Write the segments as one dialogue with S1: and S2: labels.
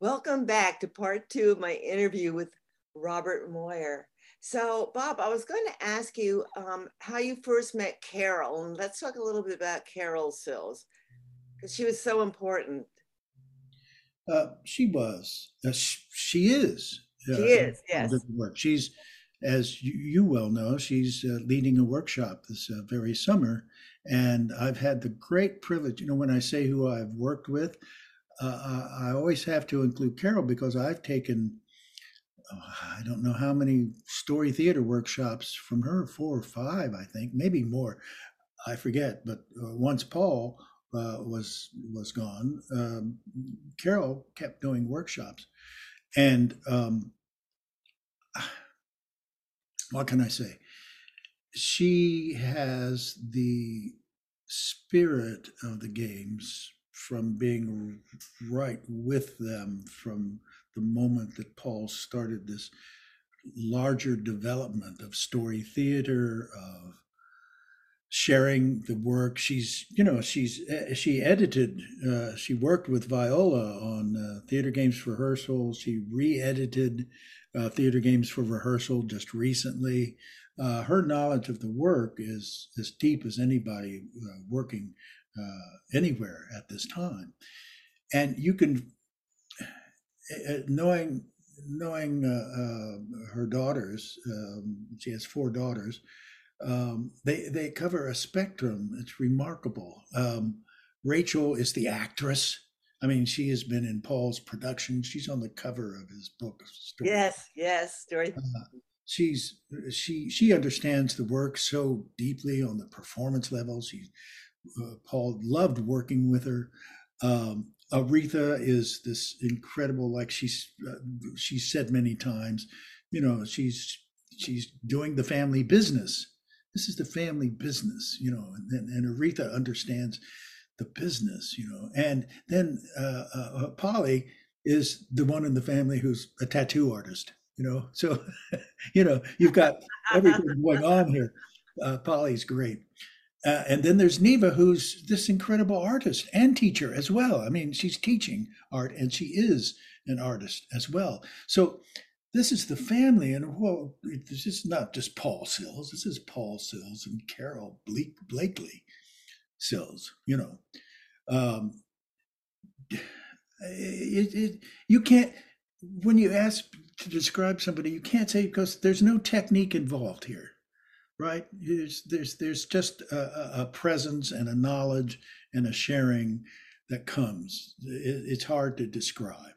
S1: Welcome back to part two of my interview with Robert Moyer. So, Bob, I was going to ask you um, how you first met Carol, and let's talk a little bit about Carol Sills because she was so important.
S2: Uh, she was. Uh, she is.
S1: Uh, she is. Yes.
S2: Work. She's, as you, you, well know, she's uh, leading a workshop this uh, very summer, and I've had the great privilege. You know, when I say who I've worked with, uh, I always have to include Carol because I've taken. Oh, I don't know how many story theater workshops from her, four or five, I think, maybe more. I forget. But once Paul uh, was was gone, um, Carol kept doing workshops, and um, what can I say? She has the spirit of the games from being right with them from the moment that Paul started this larger development of story theater, of sharing the work. She's, you know, she's eh, she edited, uh, she worked with Viola on uh, Theater Games for Rehearsal. She re-edited uh, Theater Games for Rehearsal just recently. Uh, her knowledge of the work is as deep as anybody uh, working uh, anywhere at this time, and you can eh, knowing knowing her daughters. Um, she has four daughters um, they they cover a spectrum. It's remarkable. Um, Rachel is the actress. I mean, she has been in Paul's production. She's on the cover of his book.
S1: Story. Yes, yes, story. Uh,
S2: she's she she understands the work so deeply on the performance level. She uh, Paul loved working with her. Um, Aretha is this incredible, like she's uh, she's said many times, you know, she's she's doing the family business this is the family business, you know, and, and Aretha understands the business, you know, and then uh, uh, uh, Polly is the one in the family who's a tattoo artist, you know, so you know you've got everything going on here. Uh, Polly's great. Uh, and then there's Neva, who's this incredible artist and teacher as well. I mean, she's teaching art and she is an artist as well. So this is the family, and well, this is not just Paul Sills. This is Paul Sills and Carol Blakely Sills. You know, um, it, it, you can't when you ask to describe somebody, you can't say because there's no technique involved here, right? There's there's there's just a, a presence and a knowledge and a sharing that comes. It, it's hard to describe.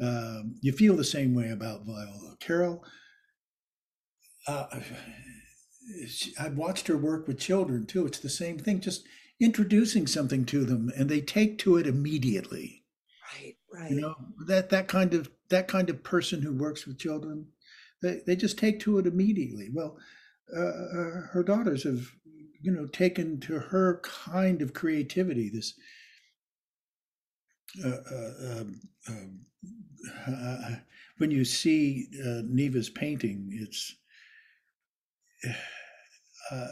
S2: Um, you feel the same way about Viola. Carol, uh, I've watched her work with children too. It's the same thing, just introducing something to them and they take to it immediately.
S1: Right, right.
S2: You know, that, that kind of, that kind of person who works with children, they, they just take to it immediately. Well, uh, uh her daughters have, you know, taken to her kind of creativity, this, uh, uh, um, um, uh, when you see uh, Neva's painting, it's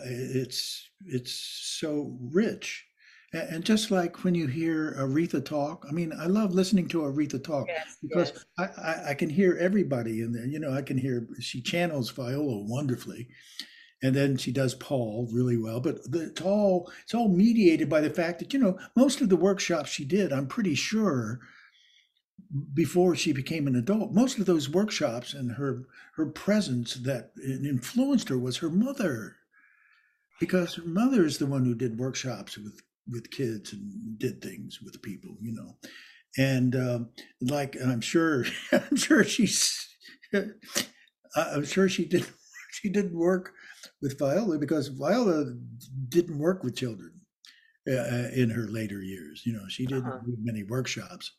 S2: it's it's so rich, and just like when you hear Aretha talk, I mean, I love listening to Aretha talk yes, because yes. I, I, I can hear everybody in there. You know, I can hear she channels Viola wonderfully, and then she does Paul really well. But the, it's all it's all mediated by the fact that you know most of the workshops she did, I'm pretty sure, before she became an adult, most of those workshops and her her presence that influenced her was her mother, because her mother is the one who did workshops with with kids and did things with people, you know, and um, like I'm sure I'm sure she's I'm sure she did she didn't work with Viola because Viola didn't work with children uh, uh, in her later years. You know, she didn't uh-huh. do many workshops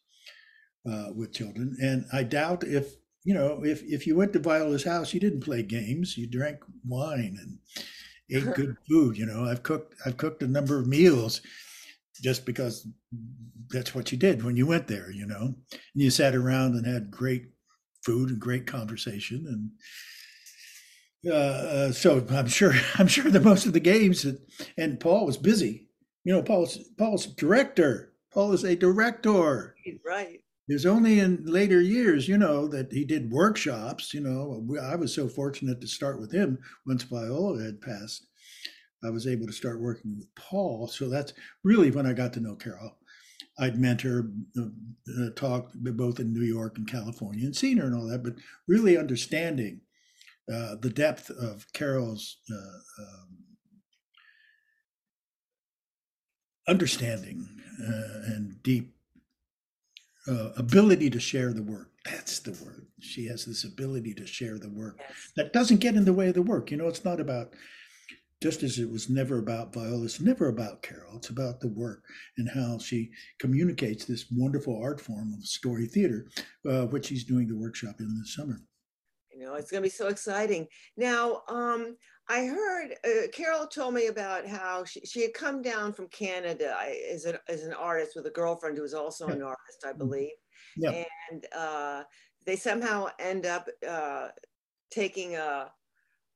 S2: uh, with children, and I doubt if you know if if you went to Viola's house, you didn't play games. You drank wine and ate good food. You know, I've cooked I've cooked a number of meals just because that's what you did when you went there. You know, and you sat around and had great food and great conversation and uh, so I'm sure I'm sure that most of the games that, and Paul was busy. You know, Paul's Paul's director. Paul is a director.
S1: Right.
S2: It was only in later years, you know, that he did workshops. You know, I was so fortunate to start with him once Viola had passed. I was able to start working with Paul. So that's really when I got to know Carol. I'd met her, uh, uh, talked both in New York and California, and seen her and all that, but really understanding uh, the depth of Carol's uh, um, understanding uh, and deep uh, ability to share the work. That's the word. She has this ability to share the work yes. that doesn't get in the way of the work. You know, it's not about just as it was never about Viola, it's never about Carol. It's about the work and how she communicates this wonderful art form of story theater, uh, which she's doing the workshop in this summer.
S1: You know, it's going to be so exciting. Now, um, I heard uh, Carol told me about how she, she had come down from Canada as an, as an artist with a girlfriend who was also an artist, I mm-hmm. believe. Yeah. And uh, they somehow end up uh, taking a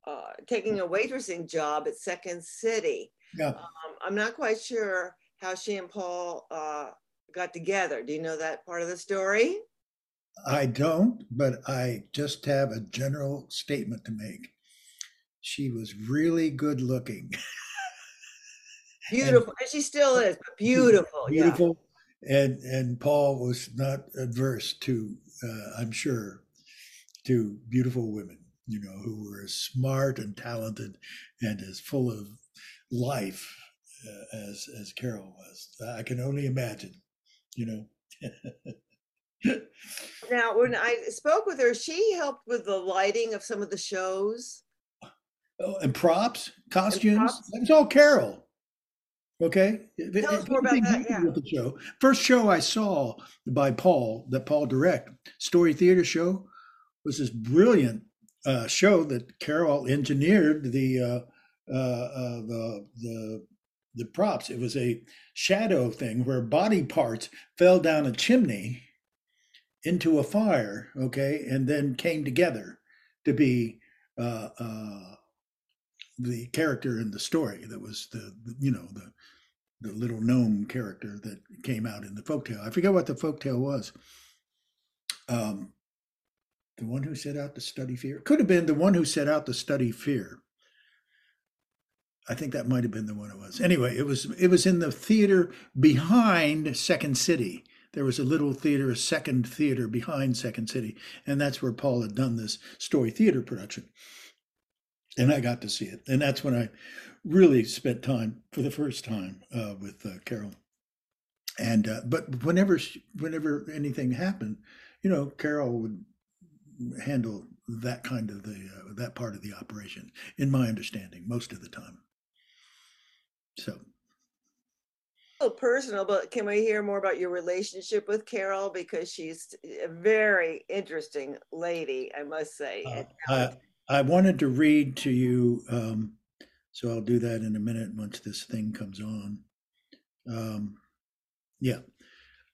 S1: uh, taking a waitressing job at Second City. Yeah. Um, I'm not quite sure how she and Paul uh, got together. Do you know that part of the story?
S2: I don't, but I just have a general statement to make. She was really good looking.
S1: beautiful, and, and, she still is, but beautiful. Beautiful.
S2: Yeah. And and Paul was not adverse to, uh, I'm sure, to beautiful women you know, who were as smart and talented and as full of life uh, as as Carol was. I can only imagine, you know.
S1: now, when I spoke with her, she helped with the lighting of some of the shows.
S2: Oh, and props, costumes. And props. Was all Carol. Okay.
S1: Tell us more about that. Yeah.
S2: The show. First show I saw by Paul, that Paul direct, story theater show, was this brilliant uh, show that Carol engineered the uh, uh, uh, the the the props. It was a shadow thing where body parts fell down a chimney into a fire, okay, and then came together to be uh, uh, the character in the story. That was the, the, you know the the little gnome character that came out in the folktale. I forget what the folktale was. Um, the one who set out to study fear. Could have been the one who set out to study fear. I think that might have been the one it was. Anyway, it was it was in the theater behind Second City. There was a little theater, a second theater behind Second City, and that's where Paul had done this story theater production. And I got to see it, and that's when I really spent time for the first time uh, with uh, Carol. And uh, but whenever whenever anything happened, you know, Carol would handle that kind of the uh, that part of the operation in my understanding most of the time so
S1: little personal but can we hear more about your relationship with carol? Because she's a very interesting lady i must say
S2: uh, I, I wanted to read to you um, so i'll do that in a minute once this thing comes on. Um, yeah.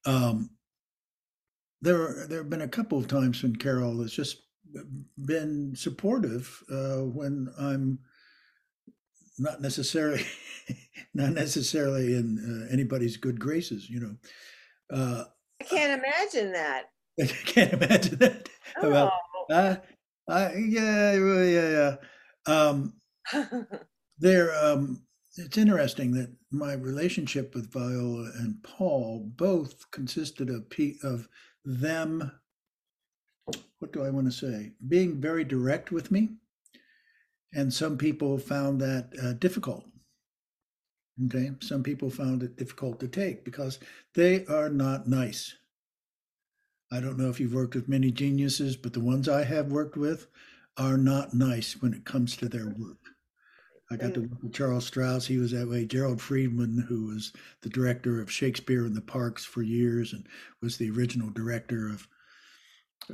S2: Um, there there have been a couple of times when Carol has just been supportive uh, when I'm not necessarily not necessarily in uh, anybody's good graces, you know.
S1: Uh, I can't imagine that.
S2: I can't imagine that. Oh. About, uh, I, yeah, yeah, yeah. Um, there, um, it's interesting that my relationship with Viola and Paul both consisted of of them, what do I want to say, being very direct with me. And some people found that uh, difficult. Okay. Some people found it difficult to take because they are not nice. I don't know if you've worked with many geniuses, but the ones I have worked with are not nice when it comes to their work. I got to work with Charles Strouse. He was that way. Gerald Freedman, who was the director of Shakespeare in the Parks for years and was the original director of,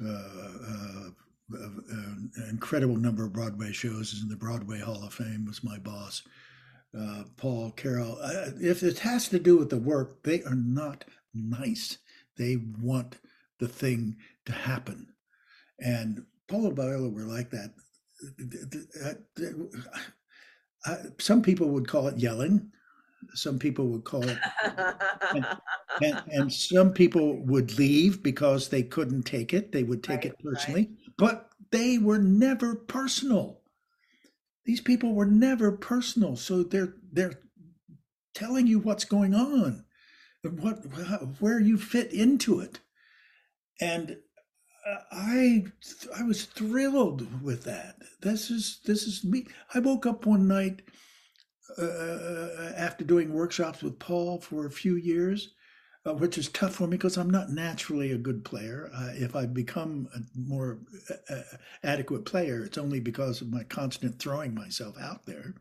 S2: uh, uh, an incredible number of Broadway shows, is in the Broadway Hall of Fame, was my boss. Uh, Paul Carroll. Uh, if it has to do with the work, they are not nice. They want the thing to happen. And Paul and Viola were like that some people would call it yelling. some people would call it. and, and, and, some people would leave because they couldn't take it. They would take right, it personally, right. But they were never personal. These people were never personal. So they're they're telling you what's going on, what where you fit into it, and uh, I I was thrilled with that. This is this is me. I woke up one night uh, uh, after doing workshops with Paul for a few years, uh, which is tough for me because I'm not naturally a good player. Uh, if I become a more uh, uh, adequate player, it's only because of my constant throwing myself out there.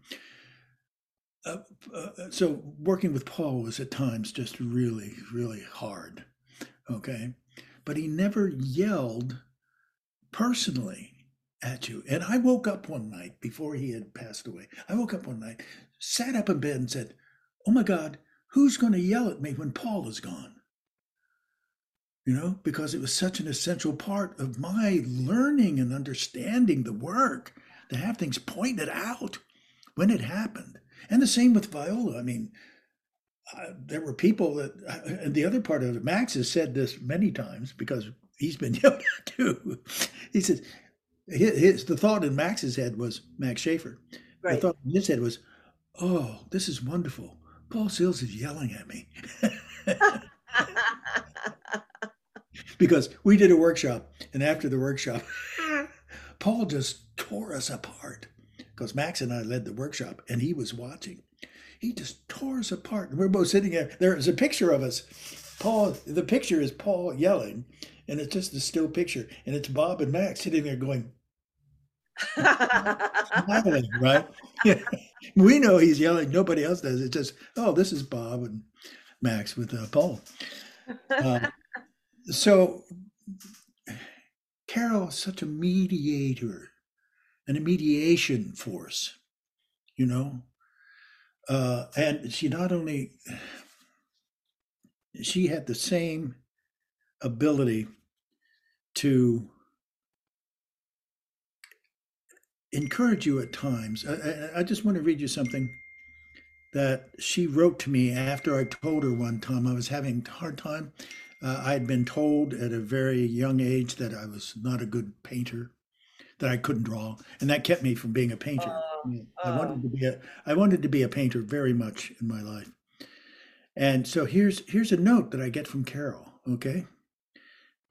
S2: so working with Paul was at times just really, really hard. Okay, but he never yelled personally at you. And I woke up one night before he had passed away. I woke up one night sat up in bed and said, Oh my God, who's going to yell at me when Paul is gone? You know, because it was such an essential part of my learning and understanding the work to have things pointed out when it happened. And the same with Viola. I mean, uh, there were people that, uh, and the other part of it, Max has said this many times because he's been yelled at too. He says, his, his, the thought in Max's head was Max Schaefer. Right. The thought in his head was, Oh, this is wonderful. Paul Sills is yelling at me. because we did a workshop, and after the workshop, Paul just tore us apart. Because Max and I led the workshop, and he was watching. He just tore us apart. And we're both sitting there. There's a picture of us. Paul, the picture is Paul yelling, and it's just a still picture. And it's Bob and Max sitting there going, smiling, right? Yeah. We know he's yelling. Nobody else does. It's just, oh, this is Bob and Max with uh, Paul. Uh, so Carol is such a mediator and a mediation force, you know. Uh, and she not only she had the same ability to encourage you at times. I, I, just want to read you something that she wrote to me after I told her one time I was having a hard time. Uh, I had been told at a very young age that I was not a good painter, that I couldn't draw, and that kept me from being a painter. Uh, I wanted uh. to be a I wanted to be a painter very much in my life. And so here's here's a note that I get from Carol, okay?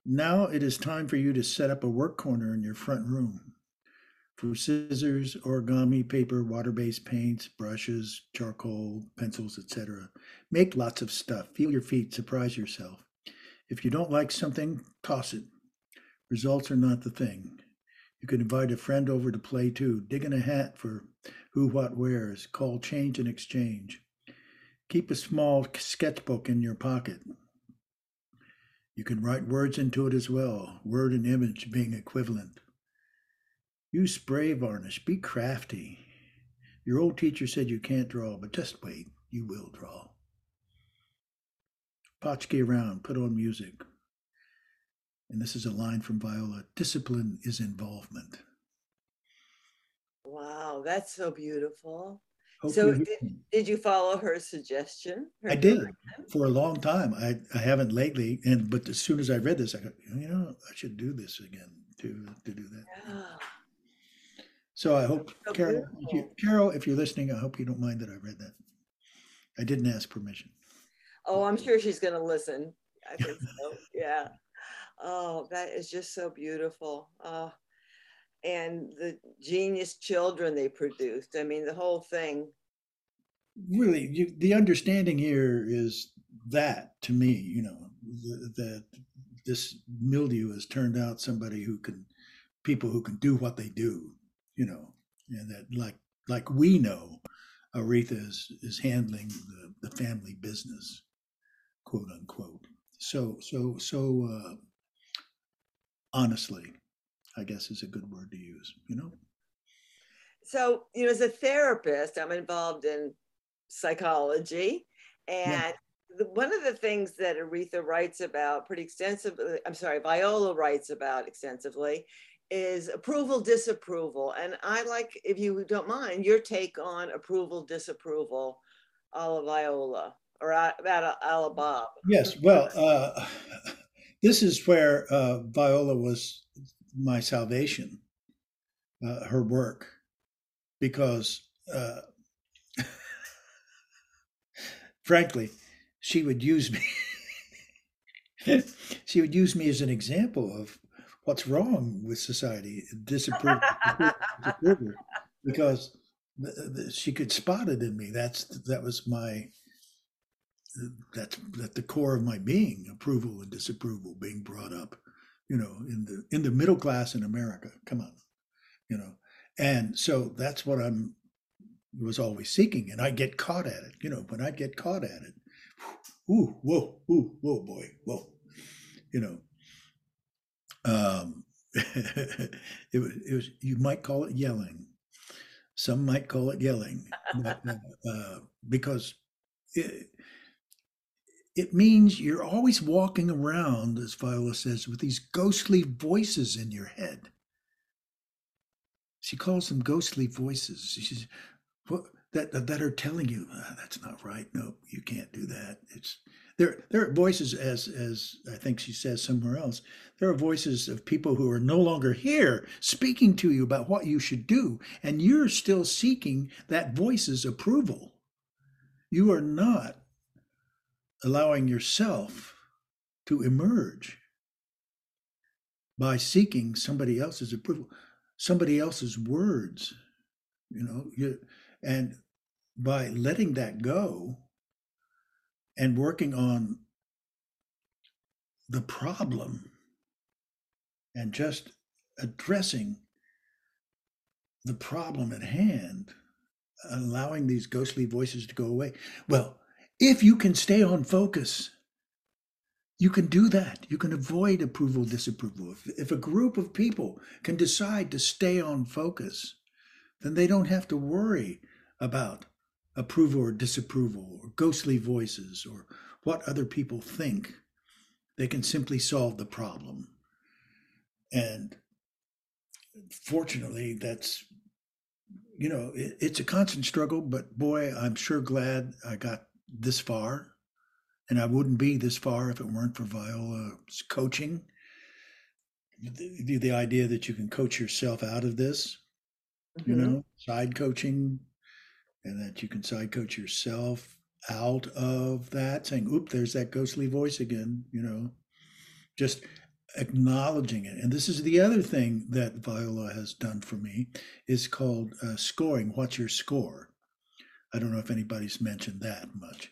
S2: Now it is time for you to set up a work corner in your front room for scissors, origami, paper, water-based paints, brushes, charcoal, pencils, etc. Make lots of stuff. Feel your feet, surprise yourself. If you don't like something, toss it. Results are not the thing. You can invite a friend over to play too. Dig in a hat for who what wears. Call change and exchange. Keep a small sketchbook in your pocket. You can write words into it as well, word and image being equivalent. Use spray varnish. Be crafty. Your old teacher said you can't draw, but just wait. You will draw. Potchki around. Put on music. And this is a line from Viola discipline is involvement.
S1: Wow, that's so beautiful. Hope so did, did you follow her suggestion? Her
S2: I did for a long time. I, I haven't lately, and but as soon as I read this, I go, you know, I should do this again to to do that. Yeah. So I hope, so Carol, if you, Carol, if you're listening, I hope you don't mind that I read that. I didn't ask permission.
S1: Oh, I'm sure she's going to listen. I think so. yeah. Oh, that is just so beautiful. Uh, and the genius children they produced. I mean, the whole thing.
S2: Really, you, the understanding here is that to me, you know, that this milieu has turned out somebody who can, people who can do what they do you know, and that like like we know, Aretha is is handling the, the family business, quote unquote. So so so uh, honestly, I guess is a good word to use. You know.
S1: So you know, as a therapist, I'm involved in psychology, and yeah. One of the things that Aretha writes about pretty extensively, I'm sorry, Viola writes about extensively, is approval disapproval and i like if you don't mind your take on approval disapproval Alla Viola or about Alla Bob?
S2: Yes, well, uh, this is where uh, Viola was my salvation, uh, her work, because uh, frankly, she would use me. she would use me as an example of what's wrong with society, disapproval, because the, the, she could spot it in me. That's that was my that's at the core of my being approval and disapproval being brought up you know in the in the middle class in america. Come on you know. And so that's what i'm was always seeking and i get caught at it you know when i get caught at it ooh whoa ooh whoa boy whoa you know um it, it was you might call it yelling some might call it yelling but, uh, because it, it means you're always walking around, as Viola says, with these ghostly voices in your head. She calls them ghostly voices. She says, what, that, that are telling you oh, that's not right. No, you can't do that. It's there. There are voices, as as I think she says somewhere else. There are voices of people who are no longer here, speaking to you about what you should do, and you're still seeking that voice's approval. You are not allowing yourself to emerge by seeking somebody else's approval, somebody else's words, you know, you, and by letting that go and working on the problem and just addressing the problem at hand, allowing these ghostly voices to go away. Well, if you can stay on focus, you can do that. You can avoid approval, disapproval. If, if a group of people can decide to stay on focus, then they don't have to worry about approval or disapproval or ghostly voices or what other people think. They can simply solve the problem. And fortunately, that's, you know, it, it's a constant struggle, but boy, I'm sure glad I got this far, and I wouldn't be this far if it weren't for Viola's coaching. The, the idea that you can coach yourself out of this, mm-hmm. you know, side coaching, and that you can side coach yourself out of that, saying, oop, there's that ghostly voice again, you know, just acknowledging it. And this is the other thing that Viola has done for me is called uh, scoring. What's your score? I don't know if anybody's mentioned that much.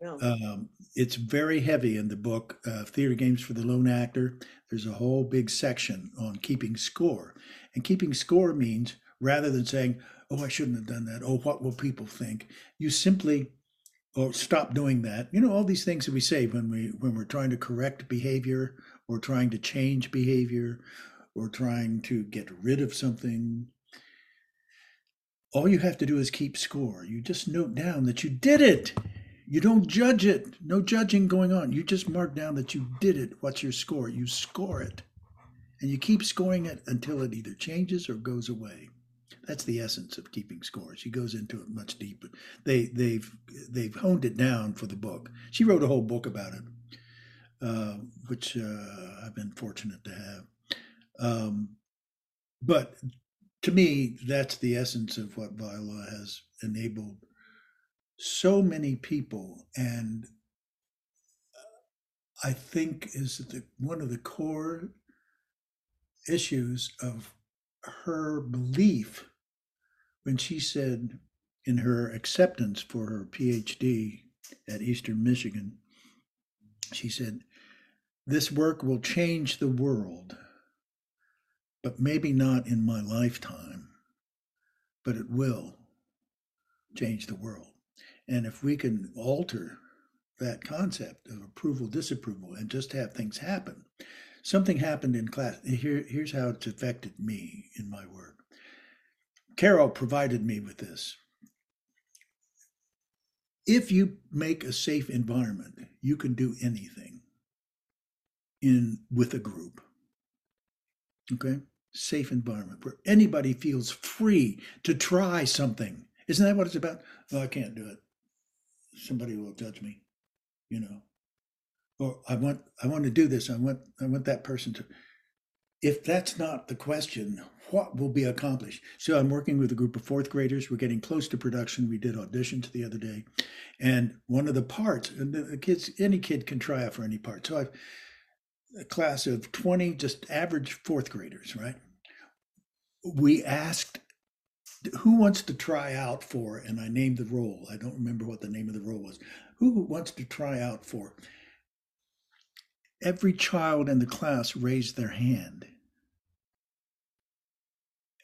S2: No. Um, it's very heavy in the book, uh, Theater Games for the Lone Actor. There's a whole big section on keeping score. And keeping score means rather than saying, oh, I shouldn't have done that. Oh, what will people think? You simply or stop doing that. You know, all these things that we say when we when we're trying to correct behavior or trying to change behavior or trying to get rid of something all you have to do is keep score. You just note down that you did it. You don't judge it. No judging going on. You just mark down that you did it. What's your score? You score it. And you keep scoring it until it either changes or goes away. That's the essence of keeping score. She goes into it much deeper. They they've they've honed it down for the book. She wrote a whole book about it, uh, which uh, I've been fortunate to have. Um, but to me, that's the essence of what Viola has enabled so many people. And I think is the, one of the core issues of her belief when she said in her acceptance for her PhD at Eastern Michigan, she said, This work will change the world but maybe not in my lifetime, but it will change the world. And if we can alter that concept of approval, disapproval, and just have things happen, something happened in class. Here, here's how it's affected me in my work. Carol provided me with this. If you make a safe environment, you can do anything in with a group. Okay? Safe environment where anybody feels free to try something. Isn't that what it's about? Oh, I can't do it. somebody will judge me, you know, or I want I want to do this. I want I want that person to. If that's not the question, what will be accomplished? So I'm working with a group of fourth graders. We're getting close to production. We did auditions the other day, and one of the parts, and the kids, any kid can try out for any part. So I've a class of 20 just average fourth graders, right? We asked who wants to try out for, and I named the role. I don't remember what the name of the role was. Who wants to try out for? Every child in the class raised their hand.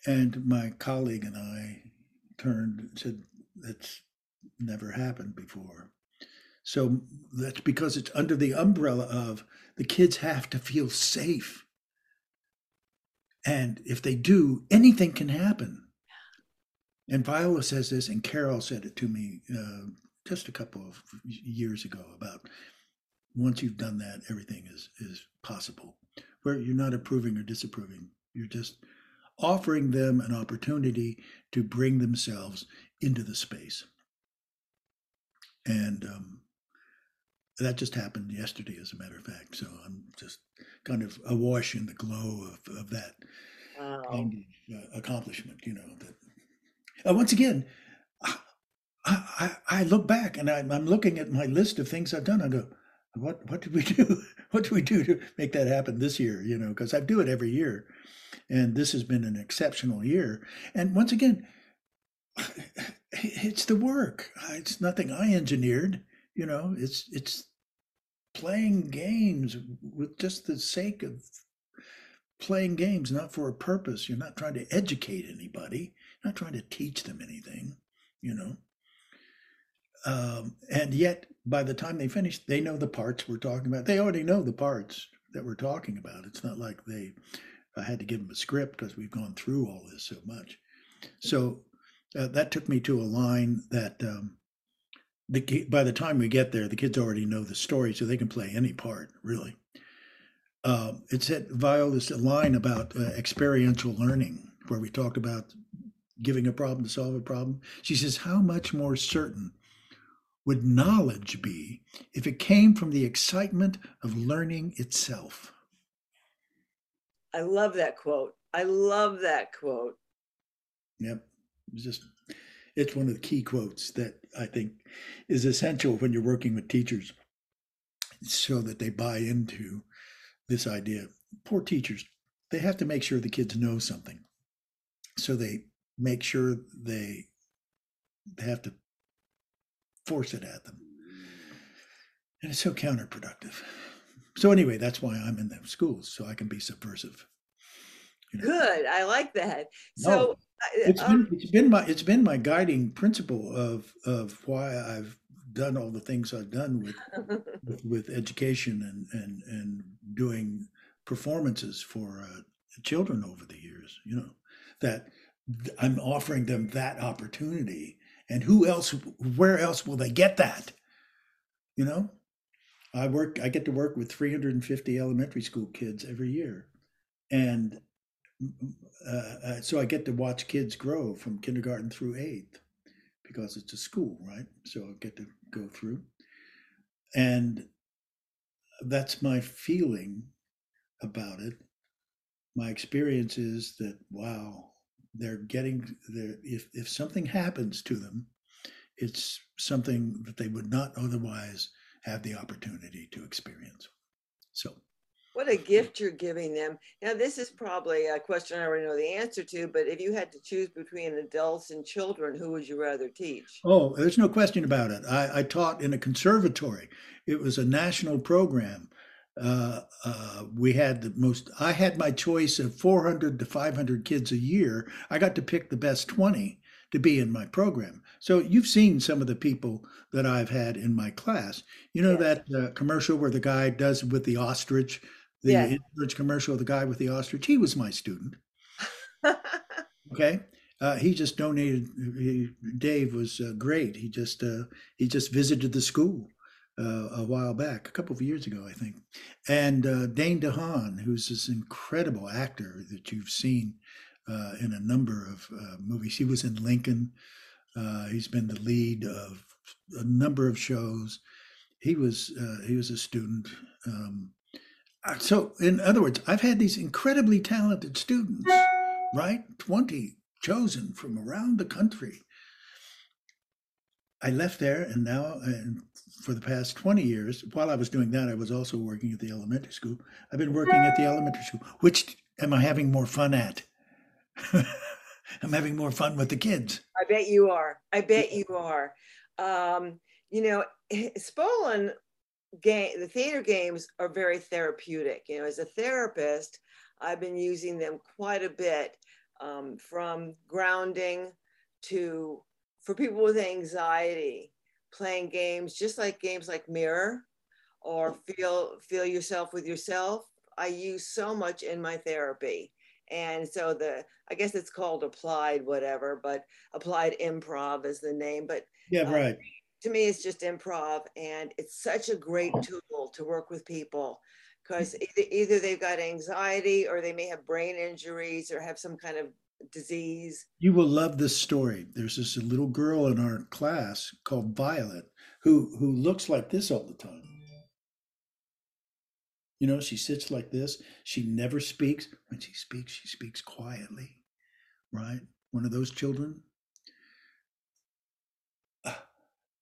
S2: And my colleague and I turned and said, That's never happened before. So that's because it's under the umbrella of the kids have to feel safe. And if they do, anything can happen. And Viola says this, and Carol said it to me uh, just a couple of years ago about once you've done that, everything is is possible. Where you're not approving or disapproving, you're just offering them an opportunity to bring themselves into the space. And um, that just happened yesterday, as a matter of fact. So I'm just kind of awash in the glow of, of that wow. kind of uh, accomplishment, you know, that uh, once again, I, I, I, look back and I, am looking at my list of things I've done. I go, what what did we do? What did we do to make that happen this year? You know, because I do it every year, and this has been an exceptional year. And once again, it's the work. It's nothing I engineered. You know, it's it's playing games with just the sake of playing games, not for a purpose. You're not trying to educate anybody You're not trying to teach them anything, you know. Um, and yet, by the time they finish, they know the parts we're talking about. They already know the parts that we're talking about. It's not like they I had to give them a script because we've gone through all this so much. So uh, that took me to a line that um, the by the time we get there, the kids already know the story, so they can play any part really. Uh, it said Viola's line about uh, experiential learning, where we talked about giving a problem to solve a problem. She says, How much more certain would knowledge be if it came from the excitement of learning itself?
S1: I love that quote. I love that quote.
S2: Yep. It's just it's one of the key quotes that I think is essential when you're working with teachers so that they buy into this idea. Poor teachers, they have to make sure the kids know something. So they make sure they they have to force it at them. And it's so counterproductive. So anyway, that's why I'm in the schools, so I can be subversive.
S1: You know? Good. I like that. So no, uh,
S2: it's um, been it's been my it's been my guiding principle of of why I've done all the things I've done with with, with, education and and and doing performances for uh, children over the years. You know that I'm offering them that opportunity. And who else, where else will they get that? You know, I work, I get to work with 350 elementary school kids every year. And uh, uh, so I get to watch kids grow from kindergarten through eighth because it's a school, right? So I get to go through. And that's my feeling about it. My experience is that, wow, they're getting their if if something happens to them it's something that they would not otherwise have the opportunity to experience. So
S1: what a gift you're giving them. Now this is probably a question i already know the answer to but if you had to choose between adults and children who would you rather teach?
S2: Oh there's no question about it. I, I taught in a conservatory. It was a national program uh, uh, we had the most i had my choice of 400 to 500 kids a year. I got to pick the best 20 to be in my program. So you've seen some of the people that i've had in my class. You know that uh, commercial where the guy does with the ostrich the yes. commercial the guy with the ostrich he was my student. Okay? Uh, he just donated he, dave was uh, great. He just uh, he just visited the school uh, a while back, a couple of years ago, I think. And uh, Dane DeHaan, who's this incredible actor that you've seen uh, in a number of uh, movies. He was in Lincoln. Uh, he's been the lead of a number of shows. He was uh, he was a student. Um, so, in other words, I've had these incredibly talented students, right? Twenty chosen from around the country. I left there, and now, and for the past 20 years, while I was doing that, I was also working at the elementary school. I've been working at the elementary school. Which am I having more fun at? I'm having more fun with the kids.
S1: I bet you are. I bet you are. Um, you know, Spolin game, the theater games are very therapeutic. You know, as a therapist, I've been using them quite a bit um, from grounding to for people with anxiety, playing games just like games like Mirror or Feel Feel Yourself with Yourself. I use so much in my therapy. And so the I guess it's called applied whatever, but applied improv is the name. But
S2: yeah, uh, right.
S1: to me, it's just improv, and it's such a great tool to work with people because either, either they've got anxiety or they may have brain injuries or have some kind of disease.
S2: You will love this story. There's this little girl in our class called Violet who who looks like this all the time. You know, she sits like this. She never speaks. When she speaks, she speaks quietly, right? One of those children.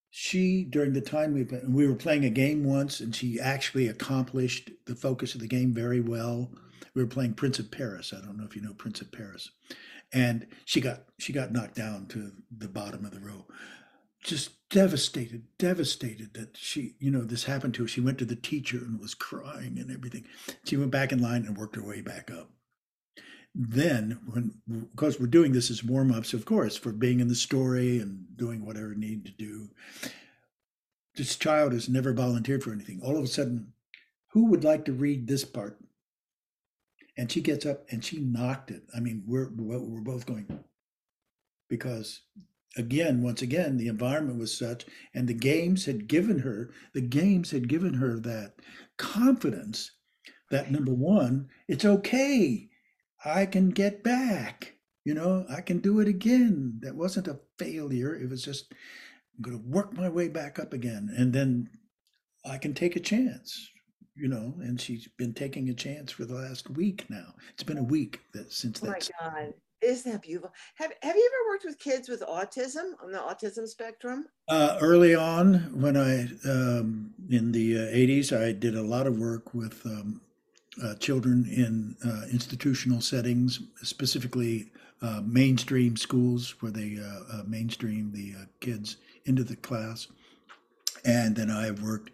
S2: She, during the time we we were playing a game once, and she actually accomplished the focus of the game very well. We were playing Prince of Paris. I don't know if you know Prince of Paris, and she got she got knocked down to the bottom of the row just devastated, devastated that she, you know, this happened to her. She went to the teacher and was crying and everything. She went back in line and worked her way back up. Then, when because we're doing this as warm ups, of course, for being in the story and doing whatever need to do. This child has never volunteered for anything. All of a sudden, who would like to read this part? And she gets up and she knocked it. I mean, we're we're both going because again, once again, the environment was such, and the games had given her, the games had given her that confidence that number one, it's okay. I can get back. You know, I can do it again. That wasn't a failure. It was just, I'm going to work my way back up again. And then I can take a chance, you know, and she's been taking a chance for the last week now. It's been a week that since
S1: oh
S2: that.
S1: Oh my God. Isn't that beautiful? Have Have you ever worked with kids with autism on the autism spectrum?
S2: Uh, early on, when I um, in the uh, '80s, I did a lot of work with um, uh, children in uh, institutional settings, specifically uh, mainstream schools, where they uh, mainstream the kids into the class. And then I have worked,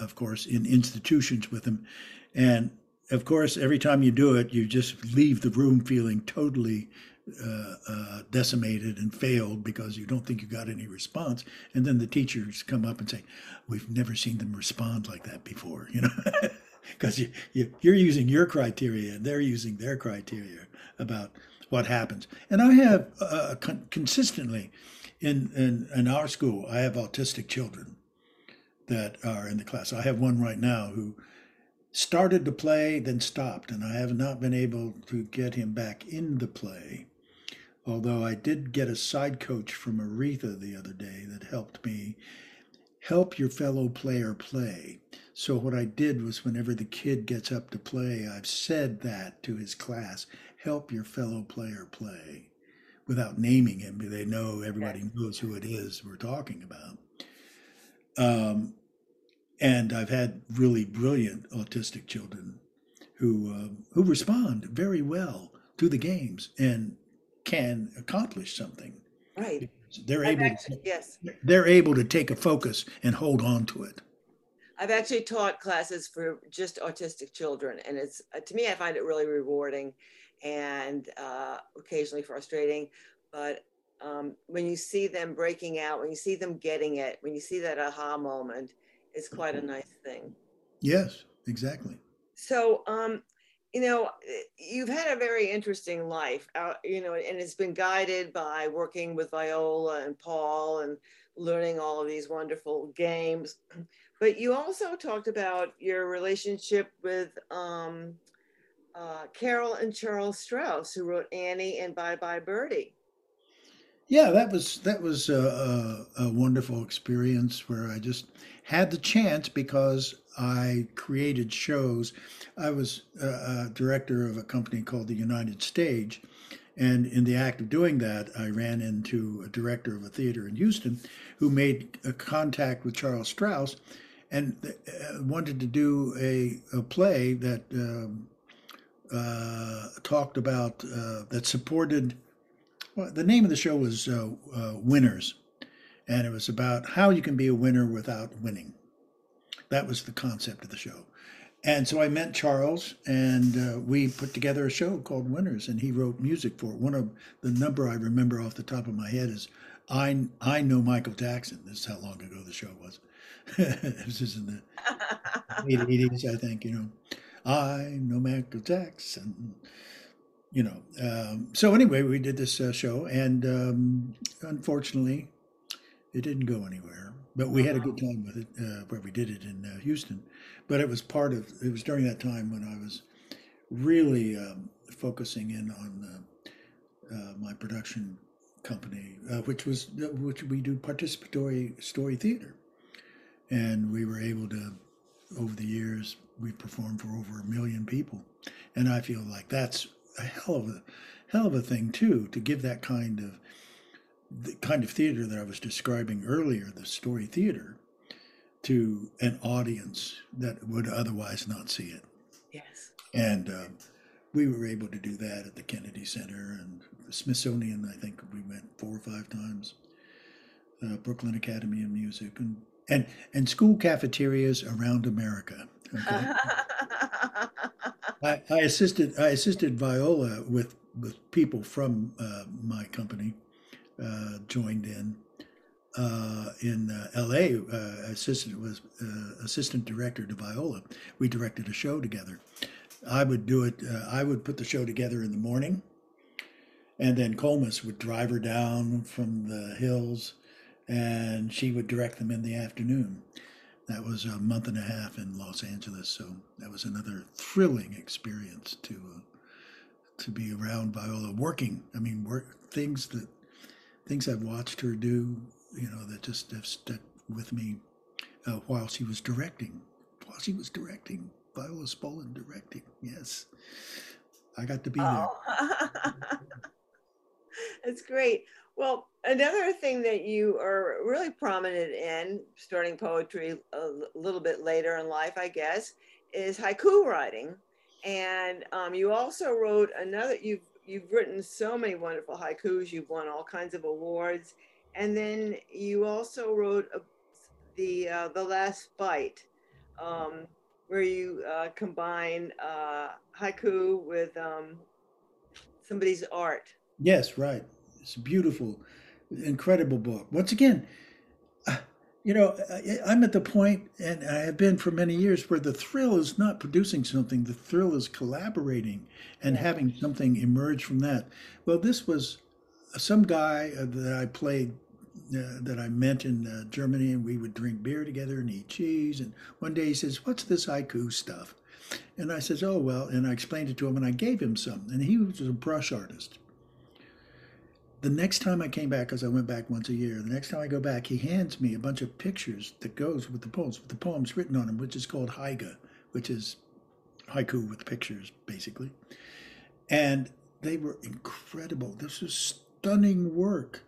S2: of course, in institutions with them, and of course, every time you do it, you just leave the room feeling totally uh, uh, decimated and failed because you don't think you got any response. And then the teachers come up and say, "We've never seen them respond like that before," you know, because you, you you're using your criteria and they're using their criteria about what happens. And I have uh, con- consistently in, in in our school, I have autistic children that are in the class. I have one right now who started to play, then stopped, and I have not been able to get him back in the play. Although I did get a side coach from Aretha the other day that helped me help your fellow player play. So, what I did was, whenever the kid gets up to play, I've said that to his class help your fellow player play without naming him. They know everybody knows who it is we're talking about. Um, and I've had really brilliant autistic children who uh, who respond very well to the games and can accomplish something.
S1: Right.
S2: They're able.
S1: Actually,
S2: to,
S1: yes.
S2: They're able to take a focus and hold on to it.
S1: I've actually taught classes for just autistic children, and it's uh, to me I find it really rewarding, and uh, occasionally frustrating. But um, when you see them breaking out, when you see them getting it, when you see that aha moment, it's quite a nice thing.
S2: Yes, exactly.
S1: So, um, you know, you've had a very interesting life, uh, you know, and it's been guided by working with Viola and Paul and learning all of these wonderful games. But you also talked about your relationship with um, uh, Carol and Charles Strouse, who wrote Annie and Bye Bye Birdie.
S2: Yeah, that was that was a, a, a wonderful experience where I just had the chance because I created shows. I was a, a director of a company called the United Stage, and in the act of doing that, I ran into a director of a theater in Houston who made a contact with Charles Strouse and uh, wanted to do a, a play that um, uh, talked about, uh, that supported, well, the name of the show was uh, uh, Winners. And it was about how you can be a winner without winning. That was the concept of the show. And so I met Charles, and uh, we put together a show called Winners, and he wrote music for it. One of the number I remember off the top of my head is "I I Know Michael Jackson." This is how long ago the show was. this is in the late eighties, I think. You know, I know Michael Jackson. You know, um, so anyway, we did this uh, show, and um, unfortunately, it didn't go anywhere. But we had a good time with it uh, where we did it in uh, Houston. But it was part of it was during that time when I was really um, focusing in on uh, uh, my production company, uh, which was which we do participatory story theater, and we were able to over the years we performed for over a million people, and I feel like that's a hell of a hell of a thing too to give that kind of the kind of theater that I was describing earlier, the story theater, to an audience that would otherwise not see it.
S1: Yes.
S2: And um, we were able to do that at the Kennedy Center and the Smithsonian. I think we went four or five times. Uh, Brooklyn Academy of Music and and and school cafeterias around America. Okay? I, I, assisted I assisted Viola with with people from uh, my company uh, joined in uh, in uh, L.A. Uh, assistant was uh, assistant director to Viola. We directed a show together. I would do it. I would put the show together in the morning, and then Kolmus would drive her down from the hills, and she would direct them in the afternoon. That was a month and a half in Los Angeles, so that was another thrilling experience to uh, to be around Viola working. I mean, work things that things I've watched her do you know, that just have stuck with me uh, while she was directing. While she was directing, Viola Spolin directing. Yes, I got to be oh. there.
S1: That's great. Well, another thing that you are really prominent in, starting poetry a little bit later in life, I guess, is haiku writing. And um, you also wrote another. You've you've written so many wonderful haikus. You've won all kinds of awards, and then you also wrote a, the uh, the last bite, um, where you uh, combine uh, haiku with um, somebody's art.
S2: Yes, right. It's a beautiful, incredible book. Once again, uh, you know, I'm at the point, and I have been for many years, where the thrill is not producing something. The thrill is collaborating and having something emerge from that. Well, this was some guy uh, that I played uh, that I met in uh, Germany, and we would drink beer together and eat cheese. And one day he says, "What's this haiku stuff?" And I says, "Oh well," and I explained it to him, and I gave him some. And he was a brush artist. The next time I came back, because I went back once a year, the next time I go back, he hands me a bunch of pictures that goes with the poems, with the poems written on them, which is called haiga, which is haiku with pictures, basically. And they were incredible. This was stunning work.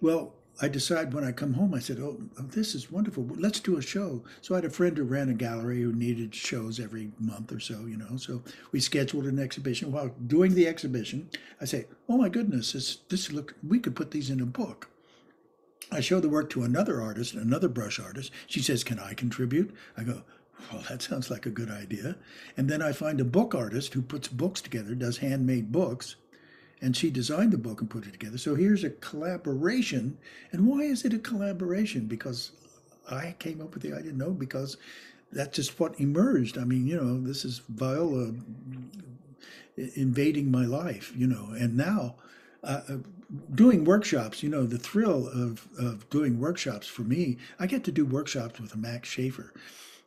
S2: Well, I decide when I come home, I said, oh, oh, this is wonderful. Let's do a show. So I had a friend who ran a gallery who needed shows every month or so, you know. So we scheduled an exhibition. While doing the exhibition, I say, oh my goodness, this, this look, we could put these in a book. I show the work to another artist, another brush artist. She says, can I contribute? I go, well, that sounds like a good idea. And then I find a book artist who puts books together, does handmade books and she designed the book and put it together. So here's a collaboration. And why is it a collaboration? Because I came up with the idea. No, because that's just what emerged. I mean, you know, this is Viola invading my life, you know, and now uh, uh, doing workshops, you know, the thrill of, of doing workshops for me, I get to do workshops with Max Schaefer.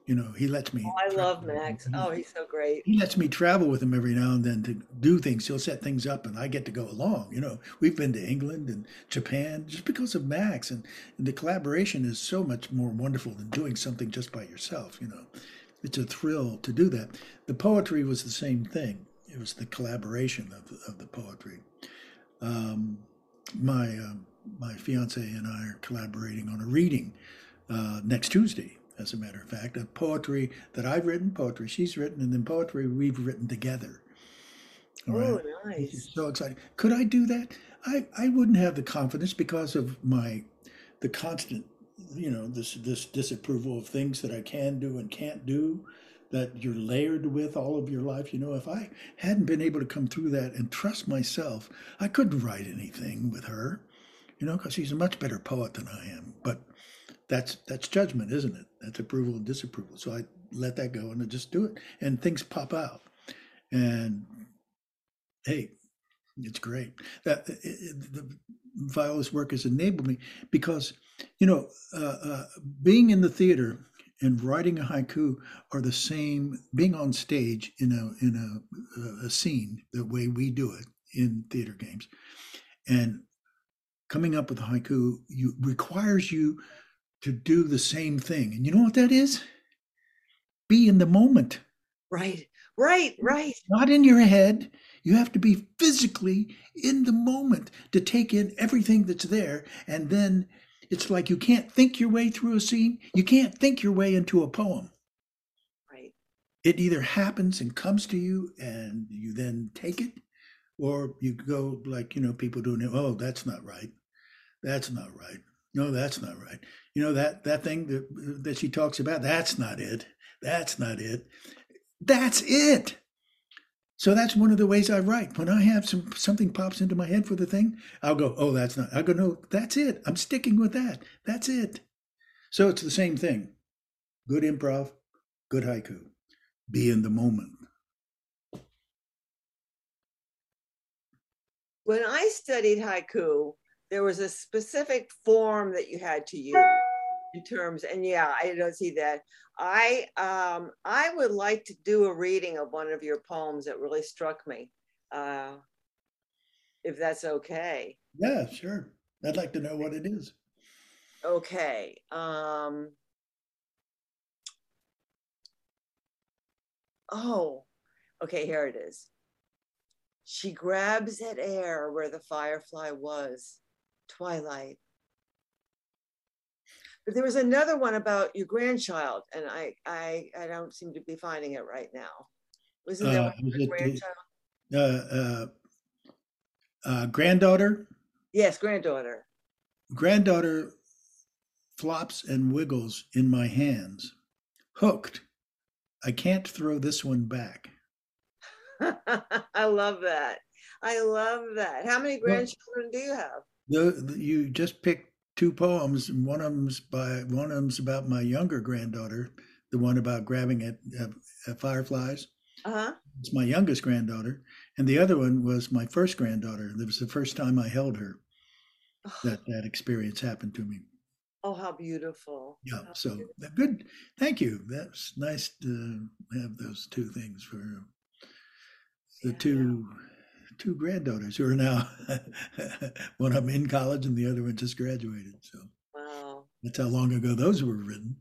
S2: You know, he lets me.
S1: Oh, I love Max. Oh, he's so great.
S2: He lets me travel with him every now and then to do things. He'll set things up, and I get to go along. You know, we've been to England and Japan just because of Max, and, and the collaboration is so much more wonderful than doing something just by yourself. You know, it's a thrill to do that. The poetry was the same thing. It was the collaboration of of the poetry. Um, my uh, my fiance and I are collaborating on a reading uh, next Tuesday as a matter of fact, of poetry that I've written, poetry she's written, and then poetry we've written together.
S1: All oh, right? nice.
S2: So exciting. Could I do that? I, I wouldn't have the confidence because of my the constant, you know, this this disapproval of things that I can do and can't do that you're layered with all of your life. You know, if I hadn't been able to come through that and trust myself, I couldn't write anything with her, you know, because she's a much better poet than I am. But that's that's judgment, isn't it? That's approval and disapproval. So I let that go and I just do it, and things pop out. And hey, it's great. That it, it, the Viola's work has enabled me because, you know, uh, uh, being in the theater and writing a haiku are the same. Being on stage in a in a, a scene the way we do it in theater games, and coming up with a haiku you requires you to do the same thing. And you know what that is? Be in the moment.
S1: Right, right, right.
S2: Not in your head. You have to be physically in the moment to take in everything that's there. And then it's like you can't think your way through a scene, you can't think your way into a poem.
S1: Right.
S2: It either happens and comes to you and you then take it, or you go like, you know, people doing it, oh, that's not right. That's not right. No, that's not right. You know that that thing that that she talks about. That's not it. That's not it. That's it. So that's one of the ways I write. When I have some something pops into my head for the thing, I'll go, "Oh, that's not." I go, "No, that's it. I'm sticking with that. That's it." So it's the same thing. Good improv, good haiku. Be in the moment.
S1: When I studied haiku, there was a specific form that you had to use in terms and yeah i don't see that. I um i would like to do a reading of one of your poems that really struck me uh if that's okay.
S2: Yeah sure. I'd like to know what it is.
S1: Okay um oh okay here it is. She grabs at air where the firefly was Twilight. But there was another one about your grandchild, and I I I don't seem to be finding it right now. Wasn't there uh, was grandchild?
S2: Uh, uh, uh, granddaughter.
S1: Yes, granddaughter.
S2: Granddaughter flops and wiggles in my hands. Hooked. I can't throw this one back.
S1: I love that. I love that. How many grandchildren well, do you have?
S2: The, the, you just picked two poems, and one of them's by one of them's about my younger granddaughter, the one about grabbing at, at, at fireflies.
S1: Uh-huh.
S2: It's my youngest granddaughter, and the other one was my first granddaughter. It was the first time I held her. Oh. That that experience happened to me.
S1: Oh, how beautiful!
S2: Yeah,
S1: how
S2: so beautiful. good. Thank you. That's nice to have those two things for the yeah. two two granddaughters who are now one of them in college and the other one just graduated. So
S1: wow,
S2: that's how long ago those were written.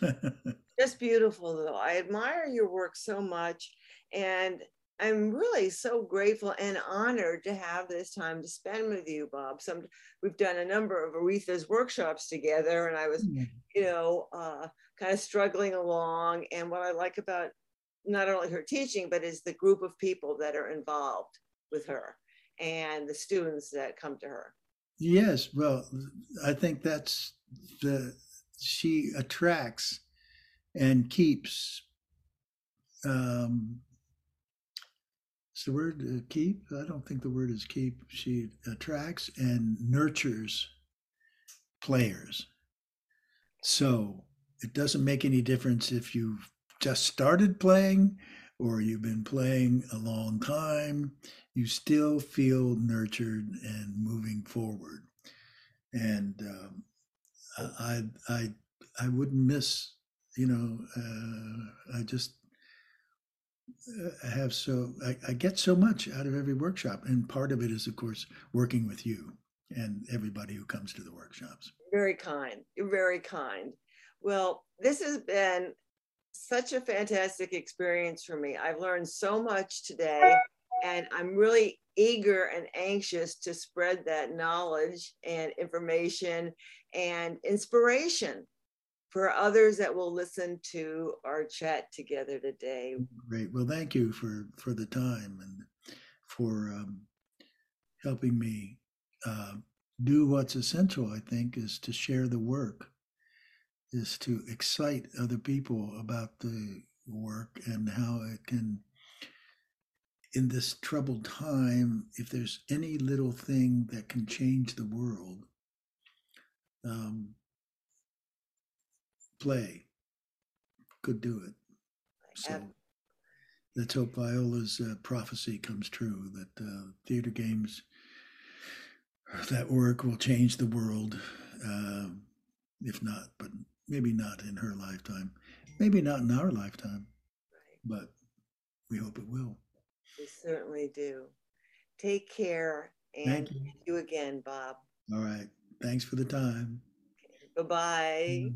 S1: just beautiful, though. I admire your work so much, and I'm really so grateful and honored to have this time to spend with you, Bob. Some we've done a number of Aretha's workshops together, and I was, mm-hmm. you know, uh, kind of struggling along. And what I like about not only her teaching, but is the group of people that are involved with her and the students that come to her.
S2: Yes, well, I think that's the she attracts and keeps um is the word uh, keep? I don't think the word is keep. She attracts and nurtures players. So it doesn't make any difference if you've just started playing or you've been playing a long time you still feel nurtured and moving forward. And um, I, I, I wouldn't miss you know, uh, I just I have so I, I, get so much out of every workshop, and part of it is, of course, working with you and everybody who comes to the workshops.
S1: Very kind. You're very kind. Well, this has been such a fantastic experience for me. I've learned so much today, and I'm really eager and anxious to spread that knowledge and information and inspiration for others that will listen to our chat together today.
S2: Great. Well, thank you for for the time and for um, helping me uh, do what's essential. I think is to share the work, is to excite other people about the work and how it can. In this troubled time, if there's any little thing that can change the world, um, play could do it. So let's hope Viola's uh, prophecy comes true that uh, theater games, that work will change the world. Uh, if not, but maybe not in her lifetime, maybe not in our lifetime, but we hope it will.
S1: We certainly do. Take care and thank you, you again, Bob.
S2: All right. Thanks for the time.
S1: Okay. Bye bye.